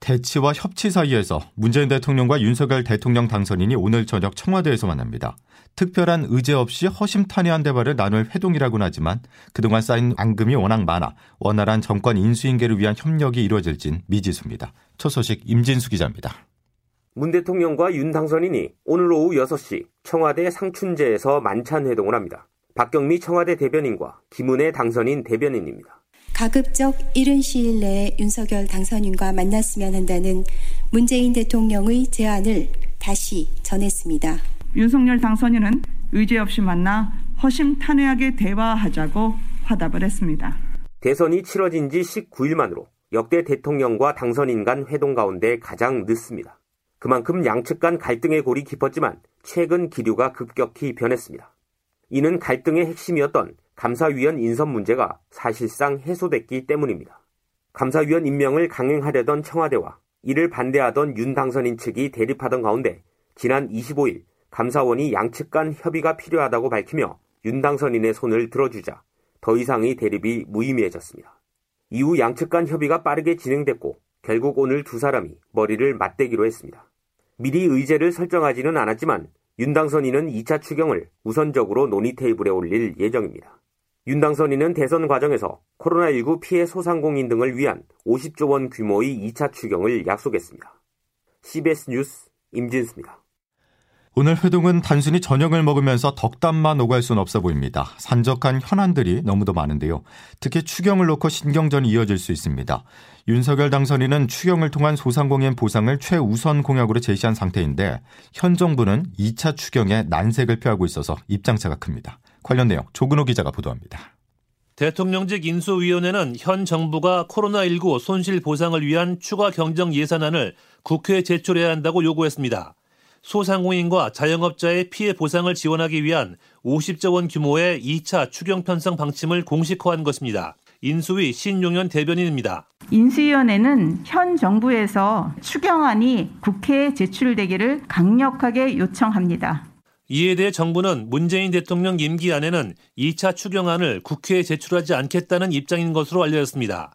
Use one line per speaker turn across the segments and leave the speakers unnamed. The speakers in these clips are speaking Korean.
대치와 협치 사이에서 문재인 대통령과 윤석열 대통령 당선인이 오늘 저녁 청와대에서 만납니다. 특별한 의제 없이 허심탄회한 대화를 나눌 회동이라고는 하지만 그동안 쌓인 앙금이 워낙 많아 원활한 정권 인수인계를 위한 협력이 이루어질진 미지수입니다. 첫 소식 임진수 기자입니다.
문 대통령과 윤 당선인이 오늘 오후 6시 청와대 상춘제에서 만찬 회동을 합니다. 박경미 청와대 대변인과 김은혜 당선인 대변인입니다.
가급적 이른 시일 내에 윤석열 당선인과 만났으면 한다는 문재인 대통령의 제안을 다시 전했습니다.
윤석열 당선인은 의제 없이 만나 허심탄회하게 대화하자고 화답을 했습니다.
대선이 치러진 지 19일 만으로 역대 대통령과 당선인 간 회동 가운데 가장 늦습니다. 그만큼 양측 간 갈등의 골이 깊었지만 최근 기류가 급격히 변했습니다. 이는 갈등의 핵심이었던 감사위원 인선 문제가 사실상 해소됐기 때문입니다. 감사위원 임명을 강행하려던 청와대와 이를 반대하던 윤 당선인 측이 대립하던 가운데 지난 25일 감사원이 양측 간 협의가 필요하다고 밝히며 윤 당선인의 손을 들어주자 더 이상의 대립이 무의미해졌습니다. 이후 양측 간 협의가 빠르게 진행됐고 결국 오늘 두 사람이 머리를 맞대기로 했습니다. 미리 의제를 설정하지는 않았지만 윤 당선인은 2차 추경을 우선적으로 논의 테이블에 올릴 예정입니다. 윤 당선인은 대선 과정에서 코로나19 피해 소상공인 등을 위한 50조 원 규모의 2차 추경을 약속했습니다. CBS 뉴스 임진수입니다.
오늘 회동은 단순히 저녁을 먹으면서 덕담만 오갈 수는 없어 보입니다. 산적한 현안들이 너무도 많은데요. 특히 추경을 놓고 신경전이 이어질 수 있습니다. 윤석열 당선인은 추경을 통한 소상공인 보상을 최우선 공약으로 제시한 상태인데 현 정부는 2차 추경에 난색을 표하고 있어서 입장차가 큽니다. 관련 내용 조근호 기자가 보도합니다.
대통령직 인수위원회는 현 정부가 코로나19 손실 보상을 위한 추가 경정 예산안을 국회에 제출해야 한다고 요구했습니다. 소상공인과 자영업자의 피해 보상을 지원하기 위한 50조 원 규모의 2차 추경 편성 방침을 공식화한 것입니다. 인수위 신용현 대변인입니다.
인수위원회는 현 정부에서 추경안이 국회에 제출되기를 강력하게 요청합니다.
이에 대해 정부는 문재인 대통령 임기 안에는 2차 추경안을 국회에 제출하지 않겠다는 입장인 것으로 알려졌습니다.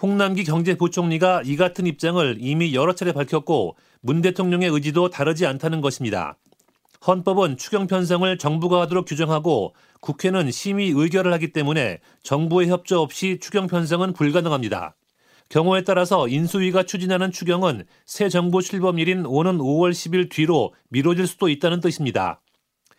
홍남기 경제부총리가 이 같은 입장을 이미 여러 차례 밝혔고 문 대통령의 의지도 다르지 않다는 것입니다. 헌법은 추경 편성을 정부가 하도록 규정하고 국회는 심의 의결을 하기 때문에 정부의 협조 없이 추경 편성은 불가능합니다. 경우에 따라서 인수위가 추진하는 추경은 새 정부 출범일인 오는 5월 10일 뒤로 미뤄질 수도 있다는 뜻입니다.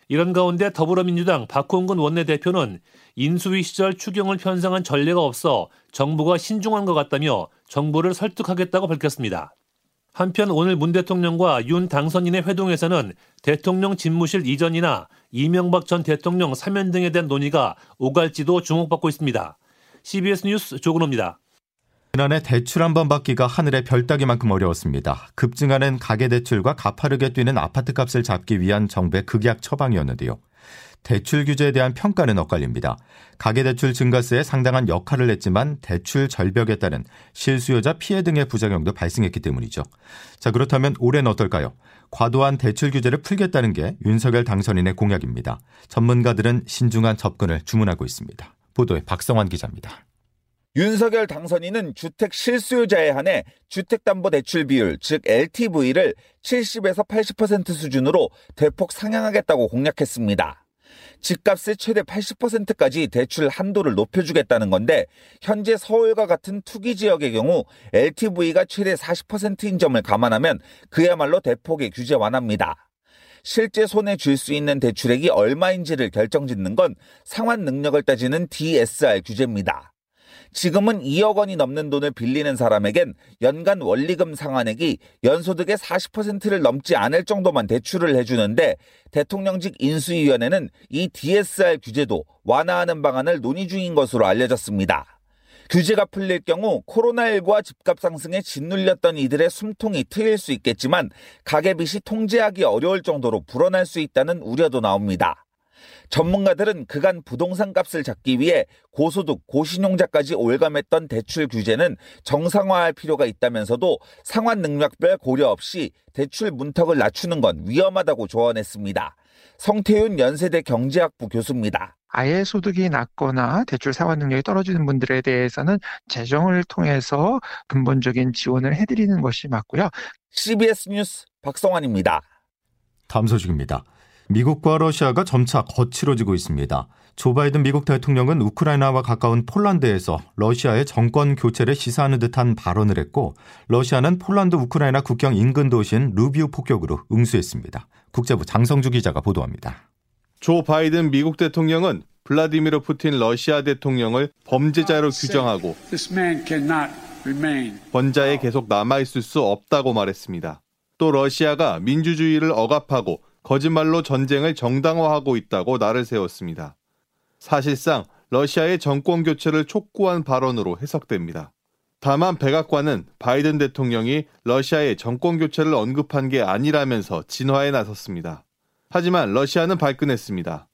이런 가운데 더불어민주당 박홍근 원내대표는 인수위 시절 추경을 편성한 전례가 없어 정부가 신중한 것 같다며 정부를 설득하겠다고 밝혔습니다. 한편 오늘 문 대통령과 윤 당선인의 회동에서는 대통령 집무실 이전이나 이명박 전 대통령 사면 등에 대한 논의가 오갈지도 주목받고 있습니다. CBS 뉴스 조근호입니다.
지난해 대출 한 번 받기가 하늘의 별 따기만큼 어려웠습니다. 급증하는 가계대출과 가파르게 뛰는 아파트값을 잡기 위한 정부의 극약 처방이었는데요. 대출 규제에 대한 평가는 엇갈립니다. 가계대출 증가세에 상당한 역할을 했지만 대출 절벽에 따른 실수요자 피해 등의 부작용도 발생했기 때문이죠. 자, 그렇다면 올해는 어떨까요? 과도한 대출 규제를 풀겠다는 게 윤석열 당선인의 공약입니다. 전문가들은 신중한 접근을 주문하고 있습니다. 보도에 박성환 기자입니다.
윤석열 당선인은 주택 실수요자에 한해 주택담보대출 비율, 즉 LTV를 70에서 80% 수준으로 대폭 상향하겠다고 공약했습니다. 집값의 최대 80%까지 대출 한도를 높여주겠다는 건데 현재 서울과 같은 투기 지역의 경우 LTV가 최대 40%인 점을 감안하면 그야말로 대폭의 규제 완화입니다. 실제 손에 줄 수 있는 대출액이 얼마인지를 결정짓는 건 상환 능력을 따지는 DSR 규제입니다. 지금은 2억 원이 넘는 돈을 빌리는 사람에겐 연간 원리금 상환액이 연소득의 40%를 넘지 않을 정도만 대출을 해주는데 대통령직 인수위원회는 이 DSR 규제도 완화하는 방안을 논의 중인 것으로 알려졌습니다. 규제가 풀릴 경우 코로나19와 집값 상승에 짓눌렸던 이들의 숨통이 트일 수 있겠지만 가계빚이 통제하기 어려울 정도로 불어날 수 있다는 우려도 나옵니다. 전문가들은 그간 부동산 값을 잡기 위해 고소득, 고신용자까지 올감했던 대출 규제는 정상화할 필요가 있다면서도 상환 능력별 고려 없이 대출 문턱을 낮추는 건 위험하다고 조언했습니다. 성태윤 연세대 경제학부 교수입니다.
아예 소득이 낮거나 대출 상환 능력이 떨어지는 분들에 대해서는 재정을 통해서 근본적인 지원을 해드리는 것이 맞고요.
CBS 뉴스 박성환입니다.
다음 소식입니다. 미국과 러시아가 점차 거칠어지고 있습니다. 조 바이든 미국 대통령은 우크라이나와 가까운 폴란드에서 러시아의 정권 교체를 시사하는 듯한 발언을 했고 러시아는 폴란드 우크라이나 국경 인근 도시인 루비우 폭격으로 응수했습니다. 국제부 장성주 기자가 보도합니다.
조 바이든 미국 대통령은 블라디미르 푸틴 러시아 대통령을 범죄자로 규정하고 번자에 계속 남아있을 수 없다고 말했습니다. 또 러시아가 민주주의를 억압하고 거짓말로 전쟁을 정당화하고 있다고 나를 세웠습니다. 사실상 러시아의 정권 교체를 촉구한 발언으로 해석됩니다. 다만 백악관은 바이든 대통령이 러시아의 정권 교체를 언급한 게 아니라면서 진화에 나섰습니다. 하지만 러시아는 발끈했습니다.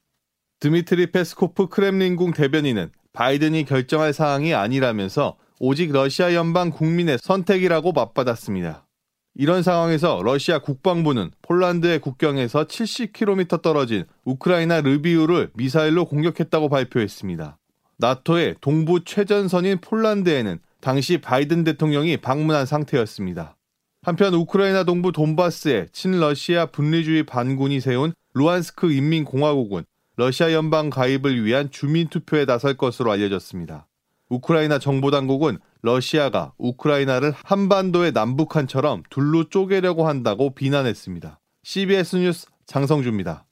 드미트리 페스코프 크렘린궁 대변인은 바이든이 결정할 사항이 아니라면서 오직 러시아 연방 국민의 선택이라고 맞받았습니다. 이런 상황에서 러시아 국방부는 폴란드의 국경에서 70km 떨어진 우크라이나 르비우를 미사일로 공격했다고 발표했습니다. 나토의 동부 최전선인 폴란드에는 당시 바이든 대통령이 방문한 상태였습니다. 한편 우크라이나 동부 돈바스에 친러시아 분리주의 반군이 세운 루안스크 인민공화국은 러시아 연방 가입을 위한 주민 투표에 나설 것으로 알려졌습니다. 우크라이나 정보당국은 러시아가 우크라이나를 한반도의 남북한처럼 둘로 쪼개려고 한다고 비난했습니다. CBS 뉴스 장성주입니다.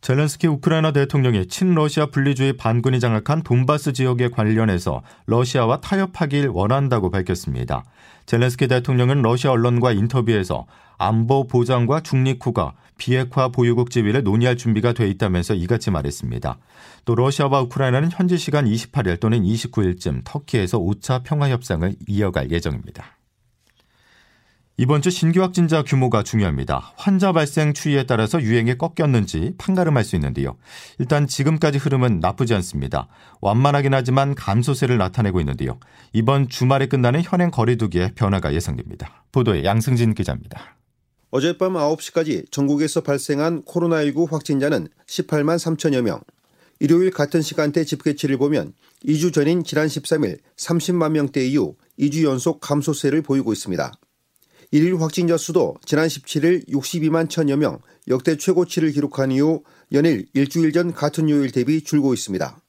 젤렌스키 우크라이나 대통령이 친러시아 분리주의 반군이 장악한 돈바스 지역에 관련해서 러시아와 타협하길 원한다고 밝혔습니다. 젤렌스키 대통령은 러시아 언론과 인터뷰에서 안보 보장과 중립국가 비핵화 보유국 지위를 논의할 준비가 돼 있다면서 이같이 말했습니다. 또 러시아와 우크라이나는 현지 시간 28일 또는 29일쯤 터키에서 5차 평화 협상을 이어갈 예정입니다. 이번 주 신규 확진자 규모가 중요합니다. 환자 발생 추이에 따라서 유행이 꺾였는지 판가름할 수 있는데요. 일단 지금까지 흐름은 나쁘지 않습니다. 완만하긴 하지만 감소세를 나타내고 있는데요. 이번 주말에 끝나는 현행 거리두기에 변화가 예상됩니다. 보도에 양승진 기자입니다.
어젯밤 9시까지 전국에서 발생한 코로나19 확진자는 18만 3천여 명. 일요일 같은 시간대 집계치를 보면 2주 전인 지난 13일 30만 명대 이후 2주 연속 감소세를 보이고 있습니다. 일일 확진자 수도 지난 17일 62만 천여 명 역대 최고치를 기록한 이후 연일 일주일 전 같은 요일 대비 줄고 있습니다.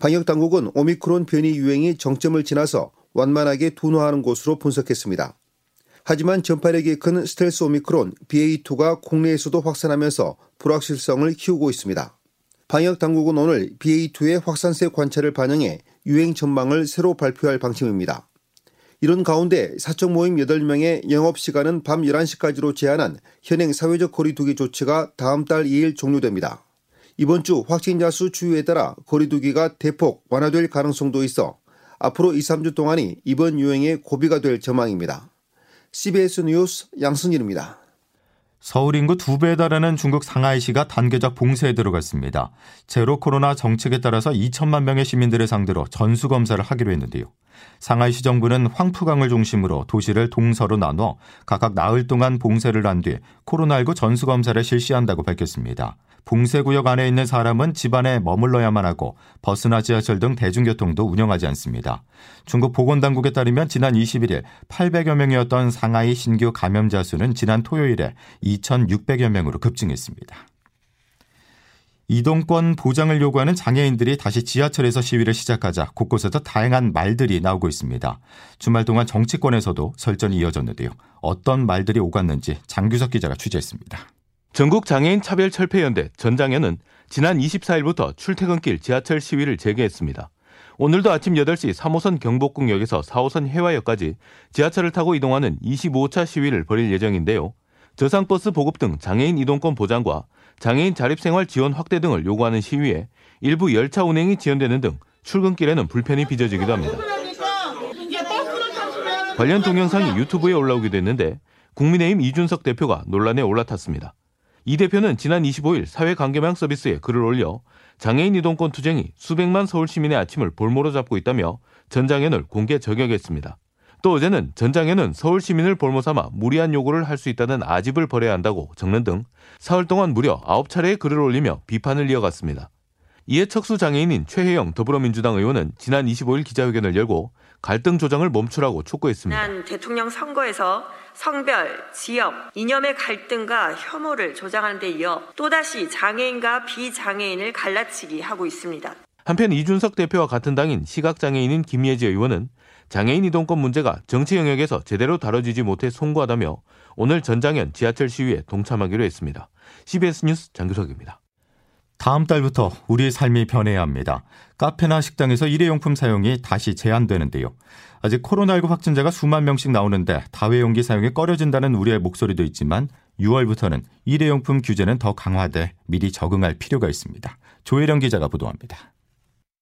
방역 당국은 오미크론 변이 유행이 정점을 지나서 완만하게 둔화하는 것으로 분석했습니다. 하지만 전파력이 큰 스텔스 오미크론 BA2가 국내에서도 확산하면서 불확실성을 키우고 있습니다. 방역 당국은 오늘 BA2의 확산세 관찰을 반영해 유행 전망을 새로 발표할 방침입니다. 이런 가운데 사적 모임 8명의 영업시간은 밤 11시까지로 제한한 현행 사회적 거리두기 조치가 다음 달 2일 종료됩니다. 이번 주 확진자 수 추이에 따라 거리두기가 대폭 완화될 가능성도 있어 앞으로 2, 3주 동안이 이번 유행의 고비가 될 전망입니다. CBS 뉴스 양승일입니다.
서울 인구 두 배에 달하는 중국 상하이시가 단계적 봉쇄에 들어갔습니다. 제로 코로나 정책에 따라서 2천만 명의 시민들을 상대로 전수 검사를 하기로 했는데요. 상하이시 정부는 황푸강을 중심으로 도시를 동서로 나눠 각각 나흘 동안 봉쇄를 한 뒤 코로나19 전수 검사를 실시한다고 밝혔습니다. 봉쇄 구역 안에 있는 사람은 집안에 머물러야만 하고 버스나 지하철 등 대중교통도 운영하지 않습니다. 중국 보건당국에 따르면 지난 21일 800여 명이었던 상하이 신규 감염자 수는 지난 토요일에 2,600여 명으로 급증했습니다. 이동권 보장을 요구하는 장애인들이 다시 지하철에서 시위를 시작하자 곳곳에서 다양한 말들이 나오고 있습니다. 주말 동안 정치권에서도 설전이 이어졌는데요. 어떤 말들이 오갔는지 장규석 기자가 취재했습니다.
전국 장애인 차별 철폐연대 전장현은 지난 24일부터 출퇴근길 지하철 시위를 재개했습니다. 오늘도 아침 8시 3호선 경복궁역에서 4호선 해화역까지 지하철을 타고 이동하는 25차 시위를 벌일 예정인데요. 저상버스 보급 등 장애인 이동권 보장과 장애인 자립생활 지원 확대 등을 요구하는 시위에 일부 열차 운행이 지연되는 등 출근길에는 불편이 빚어지기도 합니다. 관련 동영상이 유튜브에 올라오기도 했는데 국민의힘 이준석 대표가 논란에 올라탔습니다. 이 대표는 지난 25일 사회관계망 서비스에 글을 올려 장애인 이동권 투쟁이 수백만 서울 시민의 아침을 볼모로 잡고 있다며 전장현을 공개 저격했습니다. 또 어제는 전장현은 서울 시민을 볼모 삼아 무리한 요구를 할 수 있다는 아집을 벌여야 한다고 적는 등 사흘 동안 무려 9차례의 글을 올리며 비판을 이어갔습니다. 이에 척수 장애인인 최혜영 더불어민주당 의원은 지난 25일 기자회견을 열고 갈등 조장을 멈추라고 촉구했습니다.
지난 대통령 선거에서 성별, 지역, 이념의 갈등과 혐오를 조장하는 데 이어 또다시 장애인과 비장애인을 갈라치기 하고 있습니다.
한편 이준석 대표와 같은 당인 시각장애인인 김예지 의원은 장애인 이동권 문제가 정치 영역에서 제대로 다뤄지지 못해 송구하다며 오늘 전장현 지하철 시위에 동참하기로 했습니다. CBS 뉴스 장규석입니다.
다음 달부터 우리 삶이 변해야 합니다. 카페나 식당에서 일회용품 사용이 다시 제한되는데요. 아직 코로나19 확진자가 수만 명씩 나오는데 다회용기 사용이 꺼려진다는 우리의 목소리도 있지만 6월부터는 일회용품 규제는 더 강화돼 미리 적응할 필요가 있습니다. 조혜령 기자가 보도합니다.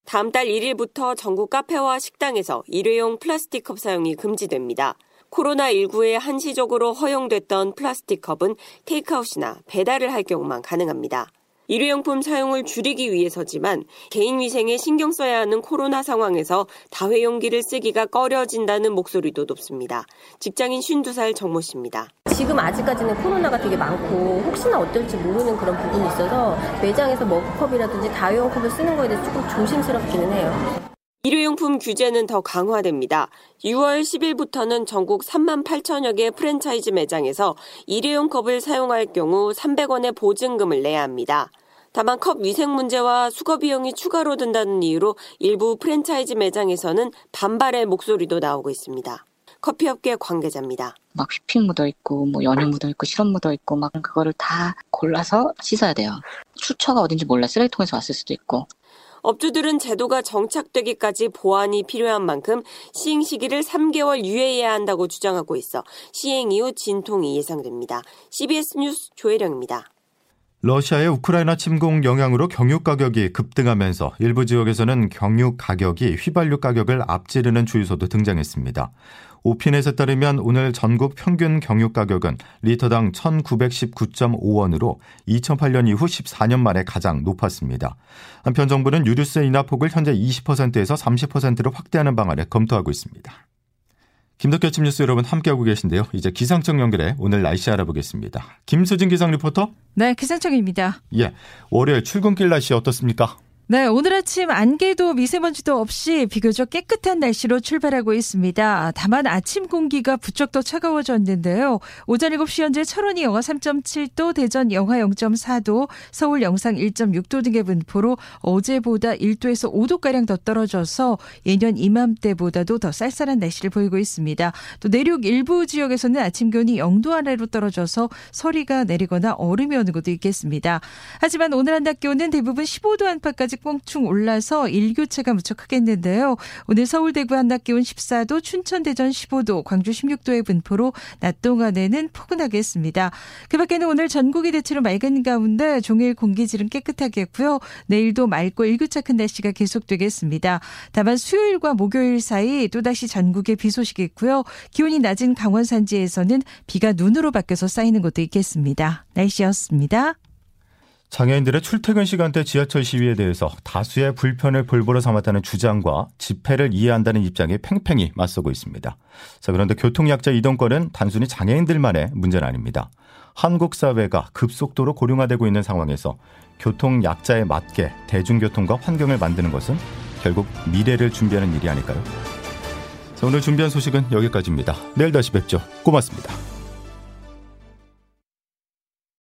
다음 달 1일부터 전국 카페와 식당에서 일회용 플라스틱 컵 사용이 금지됩니다. 코로나19에 한시적으로 허용됐던 플라스틱 컵은 테이크아웃이나 배달을 할 경우만 가능합니다. 일회용품 사용을 줄이기 위해서지만 개인 위생에 신경 써야 하는 코로나 상황에서 다회용기를 쓰기가 꺼려진다는 목소리도 높습니다. 직장인 52살 정모 씨입니다.
지금 아직까지는 코로나가 되게 많고 혹시나 어떨지 모르는 그런 부분이 있어서 매장에서 머그컵이라든지 다회용 컵을 쓰는 거에 대해서 조금 조심스럽기는 해요.
일회용품 규제는 더 강화됩니다. 6월 10일부터는 전국 3만 8천여 개 프랜차이즈 매장에서 일회용 컵을 사용할 경우 300원의 보증금을 내야 합니다. 다만 컵 위생 문제와 수거 비용이 추가로 든다는 이유로 일부 프랜차이즈 매장에서는 반발의 목소리도 나오고 있습니다. 커피업계 관계자입니다.
막 휘핑 묻어 있고 뭐 연유 묻어 있고 시럽 묻어 있고 막 그거를 다 골라서 씻어야 돼요. 수처가 어딘지 몰라 쓰레기통에서 왔을 수도 있고
업주들은 제도가 정착되기까지 보완이 필요한 만큼 시행 시기를 3개월 유예해야 한다고 주장하고 있어 시행 이후 진통이 예상됩니다. CBS 뉴스 조혜령입니다.
러시아의 우크라이나 침공 영향으로 경유 가격이 급등하면서 일부 지역에서는 경유 가격이 휘발유 가격을 앞지르는 주유소도 등장했습니다. 오피넷에 따르면 오늘 전국 평균 경유 가격은 리터당 1,919.5원으로 2008년 이후 14년 만에 가장 높았습니다. 한편 정부는 유류세 인하 폭을 현재 20%에서 30%로 확대하는 방안을 검토하고 있습니다. 김덕기 아침 뉴스 여러분 함께하고 계신데요. 이제 기상청 연결해 오늘 날씨 알아보겠습니다. 김수진 기상 리포터.
네, 기상청입니다.
예, 월요일 출근길 날씨 어떻습니까?
네, 오늘 아침 안개도 미세먼지도 없이 비교적 깨끗한 날씨로 출발하고 있습니다. 다만 아침 공기가 부쩍 더 차가워졌는데요. 오전 7시 현재 철원이 영하 3.7도, 대전 영하 0.4도, 서울 영상 1.6도 등의 분포로 어제보다 1도에서 5도가량 더 떨어져서 예년 이맘때보다도 더 쌀쌀한 날씨를 보이고 있습니다. 또 내륙 일부 지역에서는 아침 기온이 0도 아래로 떨어져서 서리가 내리거나 얼음이 오는 곳도 있겠습니다. 하지만 오늘 한낮 기온은 대부분 15도 안팎까지 까지 꽁충 올라서 일교차가 무척 크겠는데요. 오늘 서울 대구 한낮 기온 14도, 춘천 대전 15도, 광주 16도의 분포로 낮 동안에는 포근하겠습니다. 그 밖에는 오늘 전국이 대체로 맑은 가운데 종일 공기질은 깨끗하겠고요. 내일도 맑고 일교차 큰 날씨가 계속되겠습니다. 다만 수요일과 목요일 사이 또다시 전국에 비 소식이 있고요. 기온이 낮은 강원 산지에서는 비가 눈으로 바뀌어서 쌓이는 곳도 있겠습니다. 날씨였습니다.
장애인들의 출퇴근 시간대 지하철 시위에 대해서 다수의 불편을 볼보로 삼았다는 주장과 집회를 이해한다는 입장에 팽팽히 맞서고 있습니다. 자, 그런데 교통약자 이동권은 단순히 장애인들만의 문제는 아닙니다. 한국 사회가 급속도로 고령화되고 있는 상황에서 교통약자에 맞게 대중교통과 환경을 만드는 것은 결국 미래를 준비하는 일이 아닐까요? 자, 오늘 준비한 소식은 여기까지입니다. 내일 다시 뵙죠. 고맙습니다.